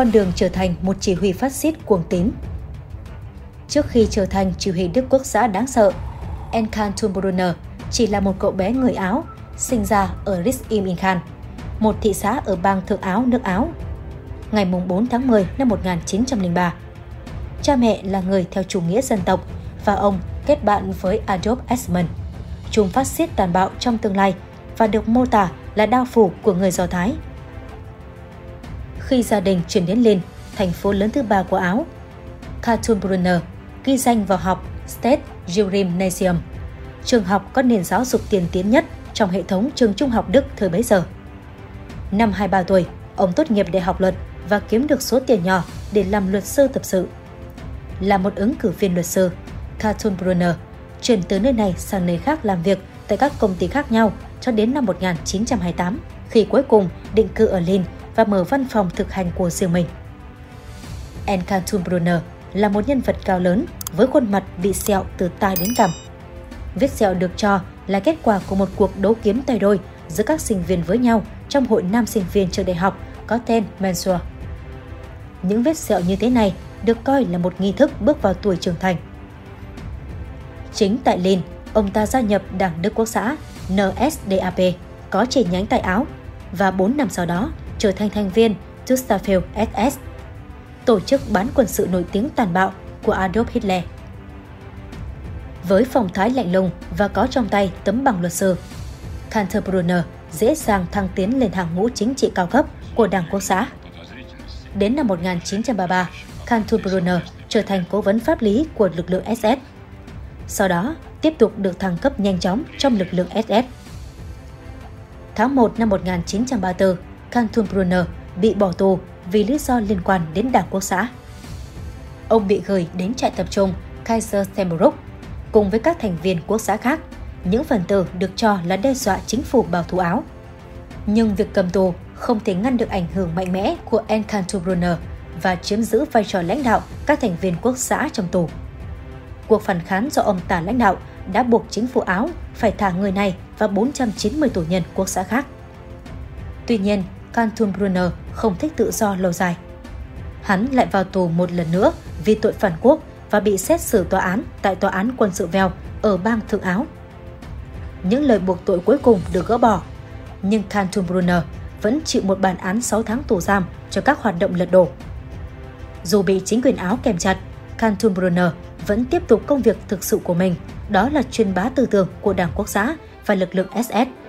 con đường trở thành một chỉ huy phát xít cuồng tín. Trước khi trở thành chỉ huy Đức Quốc xã đáng sợ, Enkan Tumbrunner chỉ là một cậu bé người Áo, sinh ra ở Ris Im Inkhan, một thị xã ở bang Thượng Áo, nước Áo. Ngày 4 tháng 10 năm 1903, cha mẹ là người theo chủ nghĩa dân tộc và ông kết bạn với Adolf Eichmann, trùm phát xít tàn bạo trong tương lai và được mô tả là đao phủ của người Do Thái. Khi gia đình chuyển đến Lin, thành phố lớn thứ ba của Áo, Kaltenbrunner ghi danh vào học State Gymnasium, trường học có nền giáo dục tiên tiến nhất trong hệ thống trường trung học Đức thời bấy giờ. Năm 23 tuổi, ông tốt nghiệp đại học luật và kiếm được số tiền nhỏ để làm luật sư tập sự. Là một ứng cử viên luật sư, Kaltenbrunner chuyển từ nơi này sang nơi khác làm việc tại các công ty khác nhau cho đến năm 1928, khi cuối cùng định cư ở Lin và mở văn phòng thực hành của riêng mình. Enkantumbrunner là một nhân vật cao lớn với khuôn mặt bị sẹo từ tai đến cằm. Vết sẹo được cho là kết quả của một cuộc đấu kiếm tay đôi giữa các sinh viên với nhau trong hội nam sinh viên trường đại học có tên Mensur. Những vết sẹo như thế này được coi là một nghi thức bước vào tuổi trưởng thành. Chính tại Lin, ông ta gia nhập Đảng Đức Quốc xã NSDAP có chi nhánh tại Áo và 4 năm sau đó trở thành thành viên Tustaville SS, tổ chức bán quân sự nổi tiếng tàn bạo của Adolf Hitler. Với phong thái lạnh lùng và có trong tay tấm bằng luật sư, Kaltenbrunner dễ dàng thăng tiến lên hàng ngũ chính trị cao cấp của Đảng Quốc xã. Đến năm 1933, Kaltenbrunner trở thành cố vấn pháp lý của lực lượng SS. Sau đó, tiếp tục được thăng cấp nhanh chóng trong lực lượng SS. Tháng 1 năm 1934, Kaltenbrunner bị bỏ tù vì lý do liên quan đến Đảng Quốc xã. Ông bị gửi đến trại tập trung Kaiserstenbruck cùng với các thành viên quốc xã khác, những phần tử được cho là đe dọa chính phủ bảo thủ áo. Nhưng việc cầm tù không thể ngăn được ảnh hưởng mạnh mẽ của Enkantobrunner và chiếm giữ vai trò lãnh đạo các thành viên quốc xã trong tù. Cuộc phản kháng do ông tả lãnh đạo đã buộc chính phủ Áo phải thả người này và 490 tù nhân quốc xã khác. Tuy nhiên, Kaltenbrunner không thích tự do lâu dài. Hắn lại vào tù một lần nữa vì tội phản quốc và bị xét xử tòa án tại tòa án quân sự Vèo ở bang Thượng Áo. Những lời buộc tội cuối cùng được gỡ bỏ, nhưng Kaltenbrunner vẫn chịu một bản án 6 tháng tù giam cho các hoạt động lật đổ. Dù bị chính quyền Áo kèm chặt, Kaltenbrunner vẫn tiếp tục công việc thực sự của mình, đó là truyền bá tư tưởng của Đảng Quốc xã và lực lượng SS.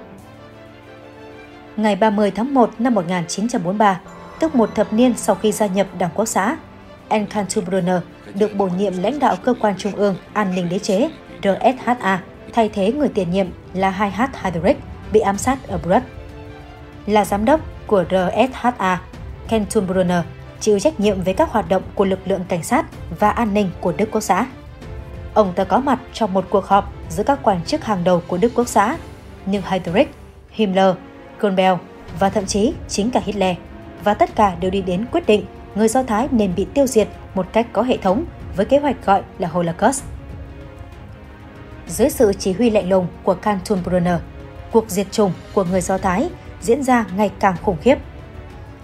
Ngày 30 tháng 1 năm 1943, tức một thập niên sau khi gia nhập Đảng Quốc xã, Enkantubrunner được bổ nhiệm lãnh đạo cơ quan trung ương an ninh đế chế RSHA, thay thế người tiền nhiệm là 2H Heydrich bị ám sát ở Brest. Là giám đốc của RSHA, Ken Brunner chịu trách nhiệm về các hoạt động của lực lượng cảnh sát và an ninh của Đức Quốc xã. Ông ta có mặt trong một cuộc họp giữa các quan chức hàng đầu của Đức Quốc xã, nhưng Heydrich, Himmler, Goebbels và thậm chí chính cả Hitler và tất cả đều đi đến quyết định người Do Thái nên bị tiêu diệt một cách có hệ thống với kế hoạch gọi là Holocaust. Dưới sự chỉ huy lạnh lùng của Kaltenbrunner, cuộc diệt chủng của người Do Thái diễn ra ngày càng khủng khiếp.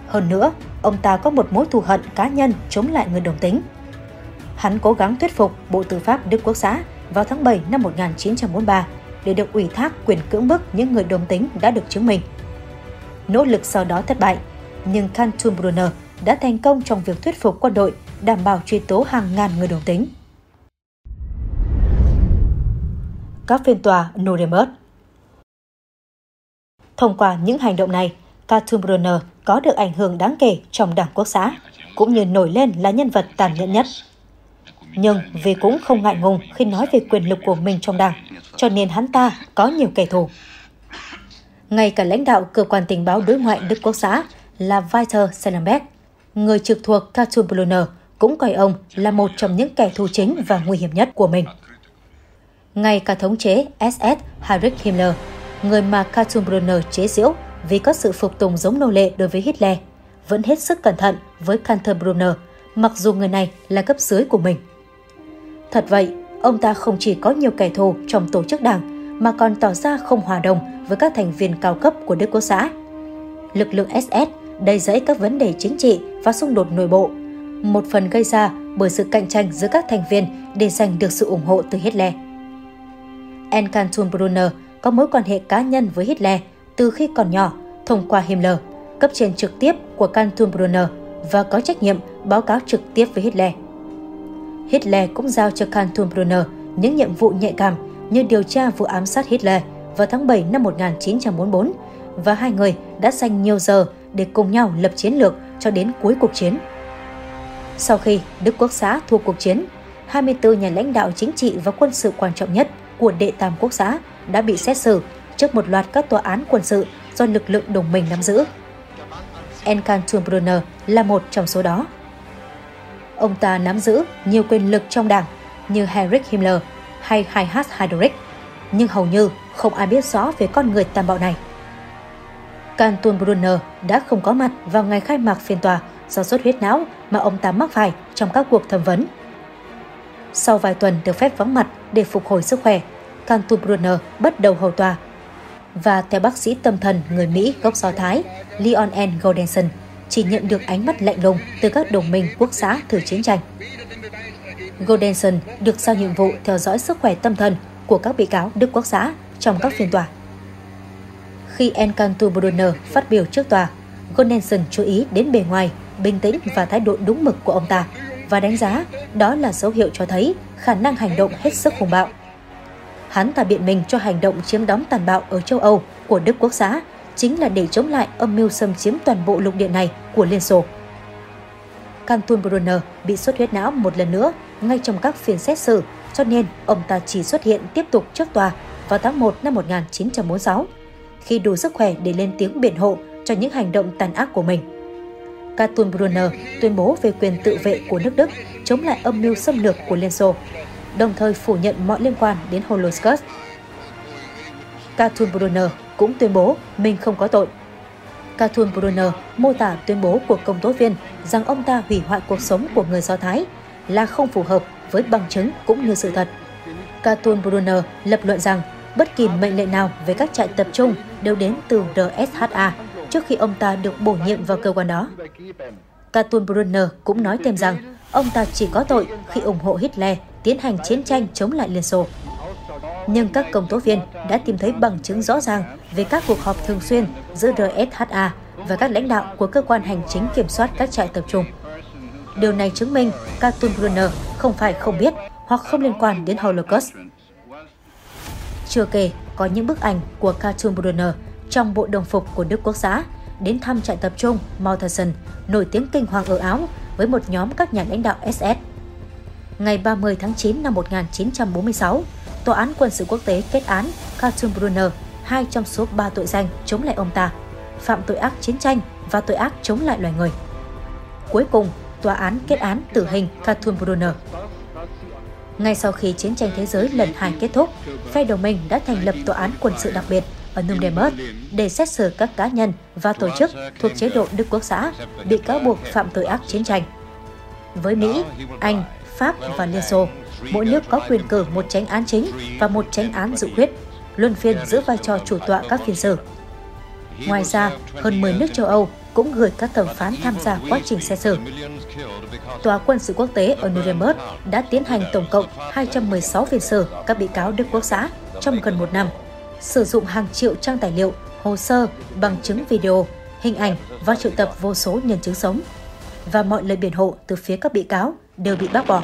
Hơn nữa, ông ta có một mối thù hận cá nhân chống lại người đồng tính. Hắn cố gắng thuyết phục Bộ Tư pháp Đức Quốc xã vào tháng 7 năm 1943 để được ủy thác quyền cưỡng bức những người đồng tính đã được chứng minh. Nỗ lực sau đó thất bại, nhưng Kaltenbrunner đã thành công trong việc thuyết phục quân đội đảm bảo truy tố hàng ngàn người đồng tính. Các phiên tòa Nuremberg Thông qua những hành động này, Kaltenbrunner có được ảnh hưởng đáng kể trong đảng quốc xã, cũng như nổi lên là nhân vật tàn nhẫn nhất. Nhưng vì cũng không ngại ngùng khi nói về quyền lực của mình trong đảng, cho nên hắn ta có nhiều kẻ thù. Ngay cả lãnh đạo cơ quan tình báo đối ngoại Đức Quốc xã là Walter Sellenberg, người trực thuộc Kaltenbrunner cũng coi ông là một trong những kẻ thù chính và nguy hiểm nhất của mình. Ngay cả thống chế SS Heinrich Himmler, người mà Kaltenbrunner chế giễu vì có sự phục tùng giống nô lệ đối với Hitler, vẫn hết sức cẩn thận với Kaltenbrunner, mặc dù người này là cấp dưới của mình. Thật vậy, ông ta không chỉ có nhiều kẻ thù trong tổ chức đảng, mà còn tỏ ra không hòa đồng với các thành viên cao cấp của Đức Quốc xã. Lực lượng SS đầy rẫy các vấn đề chính trị và xung đột nội bộ, một phần gây ra bởi sự cạnh tranh giữa các thành viên để giành được sự ủng hộ từ Hitler. Enkanton Brunner có mối quan hệ cá nhân với Hitler từ khi còn nhỏ thông qua Himmler, cấp trên trực tiếp của Kaltenbrunner và có trách nhiệm báo cáo trực tiếp với Hitler. Hitler cũng giao cho Kaltenbrunner những nhiệm vụ nhạy cảm như điều tra vụ ám sát Hitler vào tháng 7 năm 1944 và hai người đã dành nhiều giờ để cùng nhau lập chiến lược cho đến cuối cuộc chiến. Sau khi Đức Quốc xã thua cuộc chiến, 24 nhà lãnh đạo chính trị và quân sự quan trọng nhất của đệ tam quốc xã đã bị xét xử trước một loạt các tòa án quân sự do lực lượng đồng minh nắm giữ. Enkan Thunbrunner là một trong số đó. Ông ta nắm giữ nhiều quyền lực trong đảng như Heinrich Himmler hay Heinhard Heydrich, nhưng hầu như không ai biết rõ về con người tàn bạo này. Canton Brunner đã không có mặt vào ngày khai mạc phiên tòa do sốt huyết não mà ông ta mắc phải trong các cuộc thẩm vấn. Sau vài tuần được phép vắng mặt để phục hồi sức khỏe, Canton Brunner bắt đầu hầu tòa. Và theo bác sĩ tâm thần người Mỹ gốc Do Thái Leon N. Goldenson, chỉ nhận được ánh mắt lạnh lùng từ các đồng minh quốc xã thử chiến tranh. Goldenson được giao nhiệm vụ theo dõi sức khỏe tâm thần của các bị cáo Đức Quốc xã trong các phiên tòa. Khi Encanto Brunner phát biểu trước tòa, Goldenson chú ý đến bề ngoài, bình tĩnh và thái độ đúng mực của ông ta và đánh giá đó là dấu hiệu cho thấy khả năng hành động hết sức hùng bạo. Hắn ta biện minh cho hành động chiếm đóng tàn bạo ở châu Âu của Đức Quốc xã chính là để chống lại âm mưu xâm chiếm toàn bộ lục địa này của Liên Xô. Canton Brunner bị xuất huyết não một lần nữa ngay trong các phiên xét xử, cho nên ông ta chỉ xuất hiện tiếp tục trước tòa vào tháng 1 năm 1946, khi đủ sức khỏe để lên tiếng biện hộ cho những hành động tàn ác của mình. Canton Brunner tuyên bố về quyền tự vệ của nước Đức chống lại âm mưu xâm lược của Liên Xô, đồng thời phủ nhận mọi liên quan đến Holocaust. Canton Brunner cũng tuyên bố mình không có tội. Cartoon Brunner mô tả tuyên bố của công tố viên rằng ông ta hủy hoại cuộc sống của người Do Thái là không phù hợp với bằng chứng cũng như sự thật. Cartoon Brunner lập luận rằng bất kỳ mệnh lệnh nào về các trại tập trung đều đến từ RSHA trước khi ông ta được bổ nhiệm vào cơ quan đó. Cartoon Brunner cũng nói thêm rằng ông ta chỉ có tội khi ủng hộ Hitler tiến hành chiến tranh chống lại Liên Xô nhưng các công tố viên đã tìm thấy bằng chứng rõ ràng về các cuộc họp thường xuyên giữa RSHA và các lãnh đạo của cơ quan hành chính kiểm soát các trại tập trung. Điều này chứng minh Cartoon Brunner không phải không biết hoặc không liên quan đến Holocaust. Chưa kể, có những bức ảnh của Cartoon Brunner trong bộ đồng phục của Đức Quốc xã đến thăm trại tập trung Mauthausen, nổi tiếng kinh hoàng ở Áo với một nhóm các nhà lãnh đạo SS. Ngày 30 tháng 9 năm 1946, Tòa án quân sự quốc tế kết án Carlton Brunner hai trong số ba tội danh chống lại ông ta, phạm tội ác chiến tranh và tội ác chống lại loài người. Cuối cùng, tòa án kết án tử hình Carlton Brunner. Ngay sau khi chiến tranh thế giới lần hai kết thúc, phe đồng minh đã thành lập tòa án quân sự đặc biệt ở Nuremberg để xét xử các cá nhân và tổ chức thuộc chế độ Đức Quốc xã bị cáo buộc phạm tội ác chiến tranh. Với Mỹ, Anh, Pháp và Liên Xô, mỗi nước có quyền cử một tránh án chính và một tránh án dự quyết, luân phiên giữ vai trò chủ tọa các phiên xử. Ngoài ra, hơn 10 nước châu Âu cũng gửi các thẩm phán tham gia quá trình xét xử. Tòa quân sự quốc tế ở Nuremberg đã tiến hành tổng cộng 216 phiên xử các bị cáo Đức Quốc xã trong gần một năm, sử dụng hàng triệu trang tài liệu, hồ sơ, bằng chứng video, hình ảnh và triệu tập vô số nhân chứng sống. Và mọi lời biện hộ từ phía các bị cáo đều bị bác bỏ.